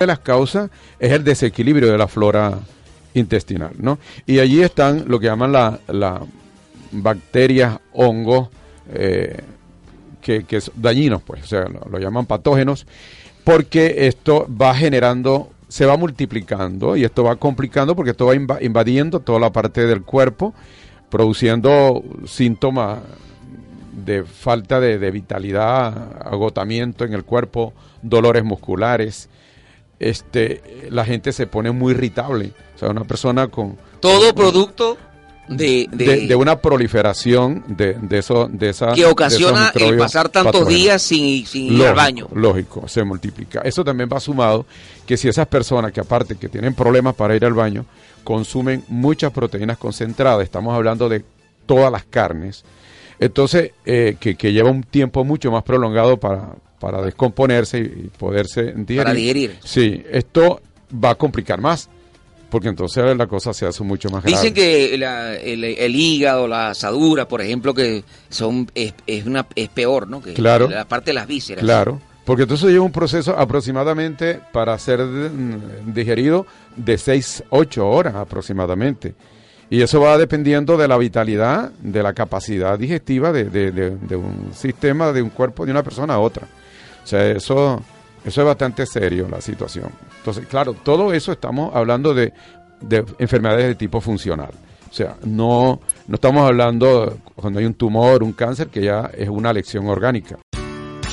de las causas es el desequilibrio de la flora intestinal, ¿no? Y allí están lo que llaman las la bacterias, hongos, eh, que, que son dañinos, pues, o sea, lo, llaman patógenos, porque esto va generando, se va multiplicando y esto va complicando porque esto va invadiendo toda la parte del cuerpo, produciendo síntomas de falta de vitalidad, agotamiento en el cuerpo, dolores musculares, este, la gente se pone muy irritable. O sea, una persona con... Todo producto de, de, una proliferación de, de, eso, de esa... Que ocasiona el pasar tantos días sin, sin ir al baño. Lógico, se multiplica. Eso también va sumado que si esas personas que aparte que tienen problemas para ir al baño, consumen muchas proteínas concentradas, estamos hablando de todas las carnes, entonces eh, que, que lleva un tiempo mucho más prolongado para, para descomponerse y poderse digerir. Para digerir. Sí, esto va a complicar más, porque entonces la cosa se hace mucho más grave. Dicen que el, hígado, la asadura, por ejemplo, que son es, una, es peor, ¿no? Que claro. La parte de las vísceras. Claro. Porque entonces lleva un proceso aproximadamente para ser digerido de 6, 8 horas aproximadamente. Y eso va dependiendo de la vitalidad, de la capacidad digestiva de, de un sistema, de un cuerpo, de una persona a otra. O sea, eso, eso es bastante serio la situación. Entonces, claro, todo eso estamos hablando de, de enfermedades de tipo funcional. O sea, no, no estamos hablando cuando hay un tumor, un cáncer, que ya es una lección orgánica.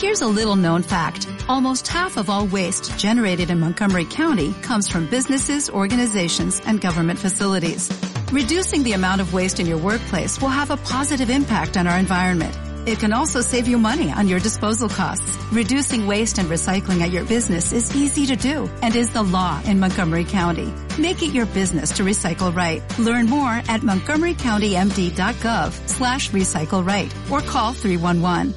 Here's a little known fact. Almost half of all waste generated in Montgomery County comes from businesses, organizations, and government facilities. Reducing the amount of waste in your workplace will have a positive impact on our environment. It can also save you money on your disposal costs. Reducing waste and recycling at your business is easy to do and is the law in Montgomery County. Make it your business to recycle right. Learn more at montgomerycountymd.gov slash recycle right or call 311.